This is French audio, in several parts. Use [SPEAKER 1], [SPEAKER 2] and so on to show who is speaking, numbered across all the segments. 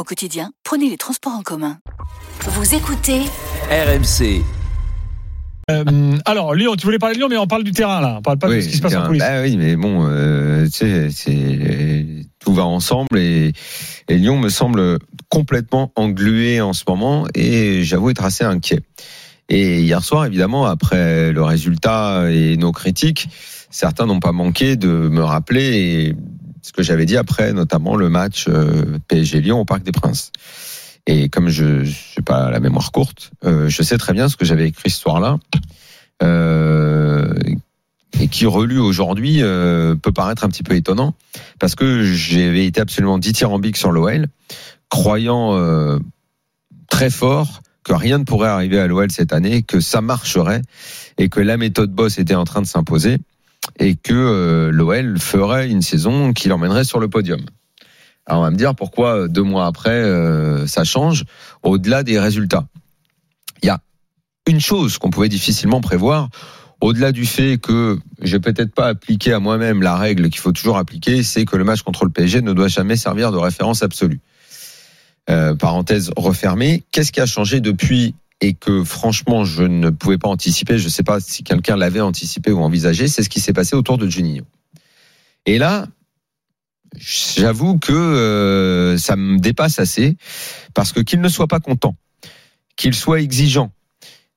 [SPEAKER 1] Au quotidien, prenez les transports en commun.
[SPEAKER 2] Vous écoutez
[SPEAKER 3] RMC.
[SPEAKER 4] Euh, alors Lyon, tu voulais parler de Lyon, mais on parle du terrain là. On parle pas de ce qui se passe en coulisses.
[SPEAKER 5] Bah oui, mais bon, euh, tu sais, c'est tout va ensemble et, et Lyon me semble complètement englué en ce moment et j'avoue être assez inquiet. Et hier soir, évidemment, après le résultat et nos critiques, certains n'ont pas manqué de me rappeler ce que j'avais dit après, notamment le match euh, PSG-Lyon au Parc des Princes. Et comme je n'ai pas la mémoire courte, euh, je sais très bien ce que j'avais écrit ce soir-là. Euh, et qui relu aujourd'hui peut paraître un petit peu étonnant parce que j'avais été absolument dithyrambique sur l'OL, croyant très fort que rien ne pourrait arriver à l'OL cette année, que ça marcherait et que la méthode Boss était en train de s'imposer et que euh, l'OL ferait une saison qui l'emmènerait sur le podium. Alors on va me dire pourquoi deux mois après euh, ça change au-delà des résultats. Il y a une chose qu'on pouvait difficilement prévoir au-delà du fait que j'ai peut-être pas appliqué à moi-même la règle qu'il faut toujours appliquer, c'est que le match contre le PSG ne doit jamais servir de référence absolue. Euh, parenthèse refermée. Qu'est-ce qui a changé depuis et que franchement je ne pouvais pas anticiper, je ne sais pas si quelqu'un l'avait anticipé ou envisagé, c'est ce qui s'est passé autour de Juninho. Et là, j'avoue que euh, ça me dépasse assez parce que qu'il ne soit pas content, qu'il soit exigeant,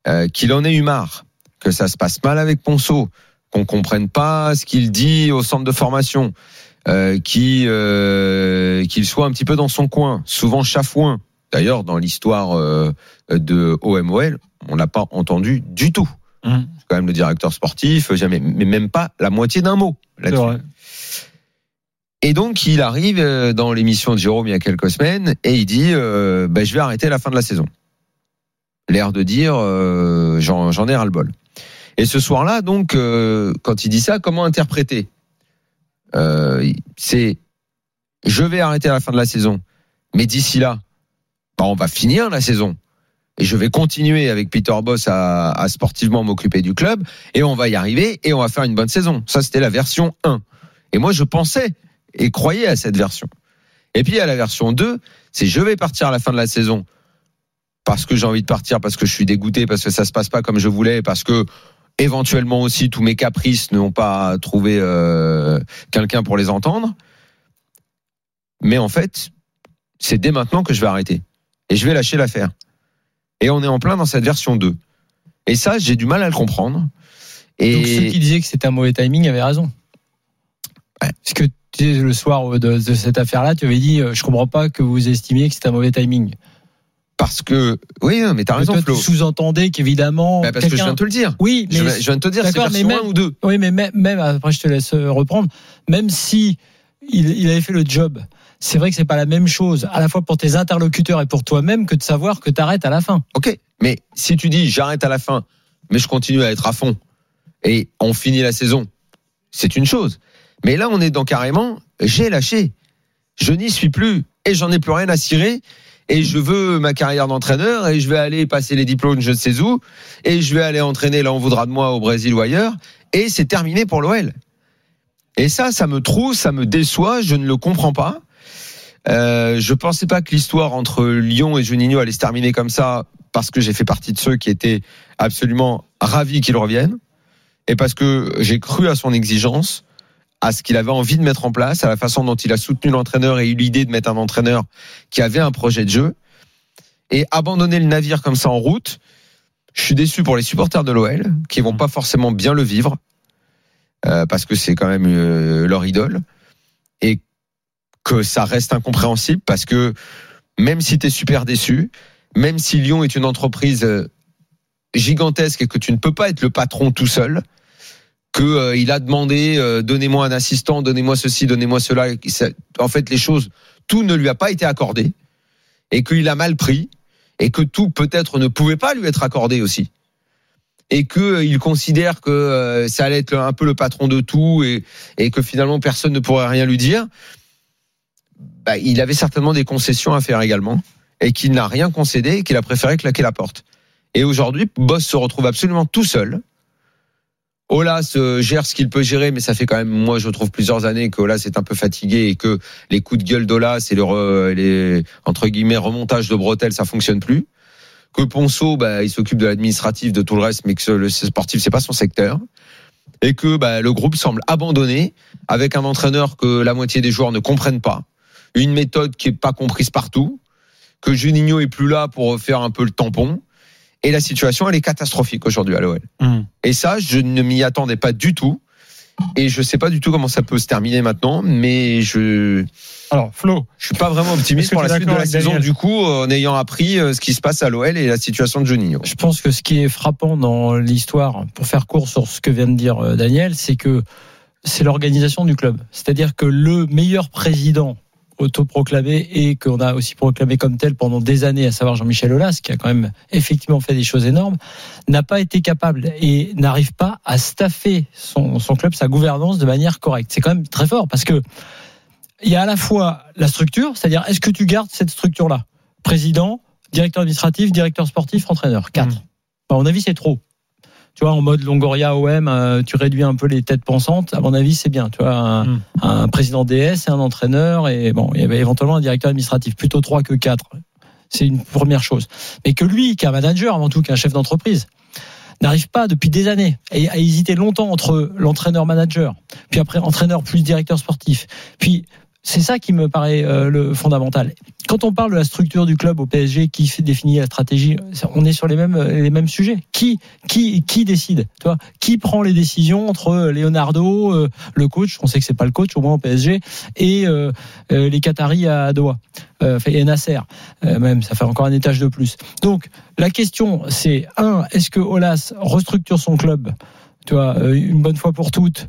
[SPEAKER 5] euh, qu'il en ait eu marre, que ça se passe mal avec Ponceau, qu'on comprenne pas ce qu'il dit au centre de formation, euh, euh, qu'il soit un petit peu dans son coin, souvent chafouin. D'ailleurs, dans l'histoire euh, de OMOL, on l'a pas entendu du tout. Mmh. C'est quand même le directeur sportif, jamais, mais même pas la moitié d'un mot là-dessus. Et donc, il arrive euh, dans l'émission de Jérôme il y a quelques semaines et il dit euh, ben, Je vais arrêter la fin de la saison. L'air de dire euh, J'en ai ras-le-bol. Et ce soir-là, donc, euh, quand il dit ça, comment interpréter euh, C'est Je vais arrêter à la fin de la saison. Mais d'ici là, bah, on va finir la saison. Et je vais continuer avec Peter Boss à, à sportivement m'occuper du club. Et on va y arriver et on va faire une bonne saison. Ça, c'était la version 1. Et moi, je pensais et croyais à cette version. Et puis à la version 2, c'est je vais partir à la fin de la saison parce que j'ai envie de partir, parce que je suis dégoûté, parce que ça se passe pas comme je voulais, parce que éventuellement aussi tous mes caprices n'ont pas trouvé euh, quelqu'un pour les entendre. Mais en fait, c'est dès maintenant que je vais arrêter. Et je vais lâcher l'affaire. Et on est en plein dans cette version 2. Et ça, j'ai du mal à le comprendre. Et
[SPEAKER 4] Donc ceux qui disaient que c'était un mauvais timing avaient raison.
[SPEAKER 5] Ouais.
[SPEAKER 4] Parce que le soir de, de cette affaire-là, tu avais dit euh, je comprends pas que vous estimiez que c'était un mauvais timing.
[SPEAKER 5] Parce que oui, mais t'as raison,
[SPEAKER 4] Toi, tu sous-entendais qu'évidemment.
[SPEAKER 5] Bah, parce que je viens de te le dire.
[SPEAKER 4] Oui, mais
[SPEAKER 5] Je, viens- de te dire, c'est
[SPEAKER 4] D'accord, mais
[SPEAKER 5] version
[SPEAKER 4] même-
[SPEAKER 5] 1 ou 2.
[SPEAKER 4] Oui, mais même, même après, je te laisse euh, reprendre. Même si il, avait fait le job, c'est vrai que c'est pas la même chose, à la fois pour tes interlocuteurs et pour toi-même, que de savoir que tu arrêtes à la fin.
[SPEAKER 5] Ok, mais si tu dis j'arrête à la fin, mais je continue à être à fond et on finit la saison, c'est une chose. Mais là, on est dans carrément, j'ai lâché, je n'y suis plus et j'en ai plus rien à cirer. Et je veux ma carrière d'entraîneur et je vais aller passer les diplômes je ne sais où et je vais aller entraîner là on voudra de moi au Brésil ou ailleurs et c'est terminé pour l'OL. Et ça, ça me trouve, ça me déçoit, je ne le comprends pas. Euh, je pensais pas que l'histoire entre Lyon et Juninho allait se terminer comme ça parce que j'ai fait partie de ceux qui étaient absolument ravis qu'il revienne et parce que j'ai cru à son exigence, à ce qu'il avait envie de mettre en place, à la façon dont il a soutenu l'entraîneur et eu l'idée de mettre un entraîneur qui avait un projet de jeu et abandonner le navire comme ça en route. Je suis déçu pour les supporters de l'OL qui vont pas forcément bien le vivre euh, parce que c'est quand même euh, leur idole et que ça reste incompréhensible parce que même si tu es super déçu, même si Lyon est une entreprise euh, gigantesque et que tu ne peux pas être le patron tout seul, que euh, il a demandé donnez-moi un assistant, donnez-moi ceci, donnez-moi cela. En fait, les choses, tout ne lui a pas été accordé et qu'il a mal pris et que tout peut-être ne pouvait pas lui être accordé aussi et que euh, il considère que euh, ça allait être un peu le patron de tout et, que finalement personne ne pourrait rien lui dire, bah, il avait certainement des concessions à faire également et qu'il n'a rien concédé et qu'il a préféré claquer la porte. Et aujourd'hui, Boss se retrouve absolument tout seul. Olas euh, gère ce qu'il peut gérer, mais ça fait quand même, moi, je trouve plusieurs années que Olas est un peu fatigué et que les coups de gueule d'Olas et le, les, entre guillemets, remontage de bretelles, ça fonctionne plus. Que Ponceau, bah, il s'occupe de l'administratif, de tout le reste, mais que le sportif, c'est pas son secteur. Et que bah, le groupe semble abandonné avec un entraîneur que la moitié des joueurs ne comprennent pas, une méthode qui est pas comprise partout, que Juninho est plus là pour faire un peu le tampon. Et la situation, elle est catastrophique aujourd'hui à l'OL. Et ça, je ne m'y attendais pas du tout. Et je sais pas du tout comment ça peut se terminer maintenant, mais je
[SPEAKER 6] Alors, Flo,
[SPEAKER 5] je suis pas vraiment optimiste pour la suite de la saison du coup en ayant appris euh, ce qui se passe à l'OL et la situation de Juninho.
[SPEAKER 4] Je pense que ce qui est frappant dans l'histoire, pour faire court sur ce que vient de dire euh, Daniel, c'est que c'est l'organisation du club. C'est-à-dire que le meilleur président autoproclamé et qu'on a aussi proclamé comme tel pendant des années, à savoir Jean-Michel Aulas, qui a quand même effectivement fait des choses énormes, n'a pas été capable et n'arrive pas à staffer son, son club, sa gouvernance de manière correcte. C'est quand même très fort parce que il y a à la fois la structure, c'est-à-dire est-ce que tu gardes cette structure-là? Président, directeur administratif, directeur sportif, entraîneur. Quatre. À mon avis, c'est trop. Tu vois, en mode Longoria OM, euh, tu réduis un peu les têtes pensantes. À mon avis, c'est bien. Tu vois, un,
[SPEAKER 6] Mm.
[SPEAKER 4] un président DS et un entraîneur et bon, il y avait éventuellement un directeur administratif. Plutôt trois que quatre. C'est une première chose. Mais que lui, qui est un manager avant tout, qui est un chef d'entreprise, n'arrive pas depuis des années et à hésiter longtemps entre l'entraîneur-manager, puis après entraîneur plus directeur sportif, puis c'est ça qui me paraît euh, le fondamental. Quand on parle de la structure du club au PSG qui définit la stratégie, on est sur les mêmes les mêmes sujets. Qui qui qui décide Tu vois? Qui prend les décisions entre Leonardo, euh, le coach, on sait que c'est pas le coach au moins au PSG, et euh, euh, les Qataris à Doha, euh, et Nasser euh, même, ça fait encore un étage de plus. Donc la question c'est un, est-ce que Olas restructure son club, tu vois, euh, une bonne fois pour toutes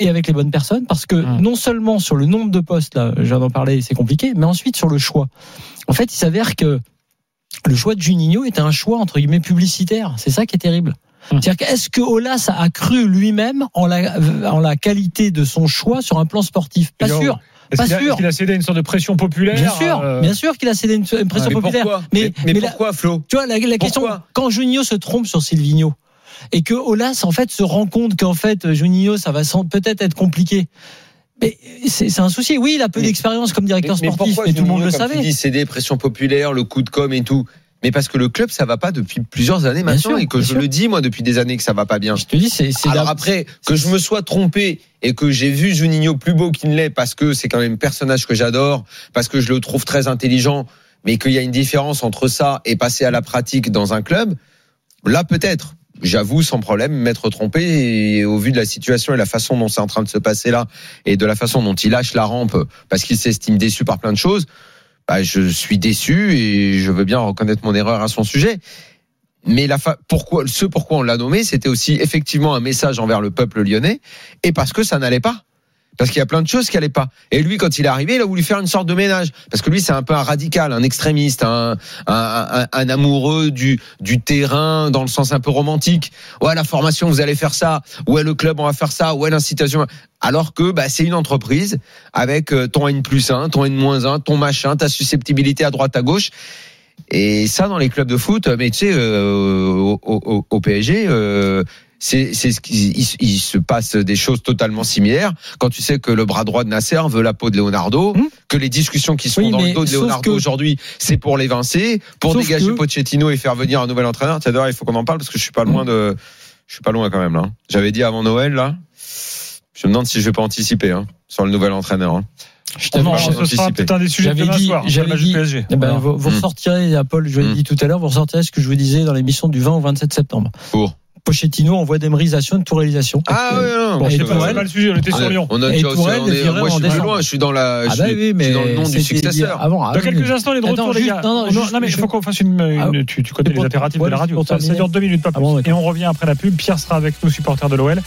[SPEAKER 4] et avec les bonnes personnes parce que
[SPEAKER 6] Hum.
[SPEAKER 4] non seulement sur le nombre de postes là, je viens d'en parler, c'est compliqué, mais ensuite sur le choix. En fait, il s'avère que le choix de Juninho était un choix entre guillemets publicitaire. C'est ça qui est terrible.
[SPEAKER 6] Hum.
[SPEAKER 4] C'est-à-dire qu'est-ce que Olas a cru lui-même en la, en la qualité de son choix sur un plan sportif? Pas sûr.
[SPEAKER 6] est-ce
[SPEAKER 4] Pas
[SPEAKER 6] qu'il a,
[SPEAKER 4] sûr.
[SPEAKER 6] qu'il a cédé à une sorte de pression populaire
[SPEAKER 4] Bien sûr,
[SPEAKER 6] euh,
[SPEAKER 4] bien sûr qu'il a cédé une, une pression
[SPEAKER 5] Mais
[SPEAKER 4] populaire.
[SPEAKER 5] pourquoi?
[SPEAKER 4] Mais,
[SPEAKER 5] Mais, mais
[SPEAKER 4] mais la-
[SPEAKER 5] pourquoi Flo?
[SPEAKER 4] Tu vois, la, la question, quand Juninho se trompe sur Silvino, et que Olas, en fait, se rend compte qu'en fait, Juninho, ça va peut-être être compliqué. Mais c'est un souci. Oui, il a peu
[SPEAKER 5] Mais-
[SPEAKER 4] d'expérience comme directeur sportif, mais tout le monde le savait.
[SPEAKER 5] C'est des pressions populaires, le coup de com et tout. Mais parce que le club ça va pas depuis plusieurs années
[SPEAKER 4] Bien
[SPEAKER 5] maintenant
[SPEAKER 4] sûr,
[SPEAKER 5] et que je
[SPEAKER 4] sûr.
[SPEAKER 5] le dis moi depuis des années que ça va pas bien.
[SPEAKER 4] Je te dis, c'est c'est
[SPEAKER 5] Alors
[SPEAKER 4] la-
[SPEAKER 5] après que je me sois trompé et que j'ai vu Juninho plus beau qu'il ne l'est parce que c'est quand même un personnage que j'adore, parce que je le trouve très intelligent, mais qu'il y a une différence entre ça et passer à la pratique dans un club, là peut-être. J'avoue sans problème m'être trompé et au vu de la situation et la façon dont c'est en train de se passer là et de la façon dont il lâche la rampe parce qu'il s'estime déçu par plein de choses, bah, je suis déçu et je veux bien reconnaître mon erreur à son sujet. Mais la fa- pourquoi, ce pourquoi on l'a nommé, c'était aussi effectivement un message envers le peuple lyonnais et parce que ça n'allait pas. Parce qu'il y a plein de choses qui allaient pas. Et lui, quand il est arrivé, il a voulu faire une sorte de ménage. Parce que lui, c'est un peu un radical, un extrémiste, un, un, amoureux du, du terrain dans le sens un peu romantique. Ouais, la formation, vous allez faire ça. Ouais, le club, on va faire ça. Ouais, l'incitation. Alors que bah, c'est une entreprise avec euh, ton N plus 1, ton N moins 1, ton machin, ta susceptibilité à droite, à gauche. Et ça, dans les clubs de foot, mais tu sais, euh, au PSG, euh, c'est c'est ce qui il, il se passe des choses totalement similaires. Quand tu sais que le bras droit de Nasser veut la peau de Leonardo,
[SPEAKER 4] Hmm.
[SPEAKER 5] que les discussions qui sont
[SPEAKER 4] Oui,
[SPEAKER 5] dans le dos de Leonardo
[SPEAKER 4] que-
[SPEAKER 5] aujourd'hui, c'est pour l'évincer, pour
[SPEAKER 4] Sauf
[SPEAKER 5] dégager
[SPEAKER 4] que-
[SPEAKER 5] Pochettino et faire venir un nouvel entraîneur. T'adores, il faut qu'on en parle parce que je suis pas loin de, je suis pas loin quand même là. J'avais dit avant Noël là. Je me demande si je vais pas anticiper hein, sur le nouvel entraîneur. hein.
[SPEAKER 4] je
[SPEAKER 6] non, ce sera peut-être un des sujets de
[SPEAKER 4] dit-
[SPEAKER 6] soir.
[SPEAKER 4] j'avais
[SPEAKER 6] le match
[SPEAKER 4] dit-
[SPEAKER 6] du PSG.
[SPEAKER 4] Eh ben,
[SPEAKER 6] Voilà.
[SPEAKER 4] vous, vous
[SPEAKER 5] Mm.
[SPEAKER 4] ressortirez, à Paul, je l'ai
[SPEAKER 5] Mm.
[SPEAKER 4] dit tout à l'heure, vous ressortirez ce que je vous disais dans l'émission du 20 au 27 septembre.
[SPEAKER 5] Pour.
[SPEAKER 4] Pochettino envoie démérisation de touralisation.
[SPEAKER 5] Ah ouais, non,
[SPEAKER 4] Bon,
[SPEAKER 6] C'est pas, pas le sujet, on était sur
[SPEAKER 5] Ah,
[SPEAKER 6] Lyon.
[SPEAKER 5] On a
[SPEAKER 4] Et
[SPEAKER 5] déjà,
[SPEAKER 4] pour elle,
[SPEAKER 5] on est- moi, je suis plus loin. Je suis dans la,
[SPEAKER 4] Ah
[SPEAKER 5] je
[SPEAKER 4] bah
[SPEAKER 5] suis-
[SPEAKER 4] oui, mais
[SPEAKER 5] je suis dans le nom du successeur.
[SPEAKER 4] Avant,
[SPEAKER 6] Dans
[SPEAKER 4] oui,
[SPEAKER 6] quelques
[SPEAKER 4] mais-
[SPEAKER 6] instants, les de
[SPEAKER 4] Attends,
[SPEAKER 6] retour, les gars.
[SPEAKER 4] non, non,
[SPEAKER 6] non, mais il
[SPEAKER 4] je-
[SPEAKER 6] faut qu'on fasse une. une-
[SPEAKER 4] Ah,
[SPEAKER 6] tu, tu connais les impératifs
[SPEAKER 4] ouais,
[SPEAKER 6] de la radio. Ça, dure deux minutes, pas
[SPEAKER 4] Ah
[SPEAKER 6] plus.
[SPEAKER 4] bon,
[SPEAKER 6] Et on revient après la pub. Pierre sera avec nous, supporter de l'OL.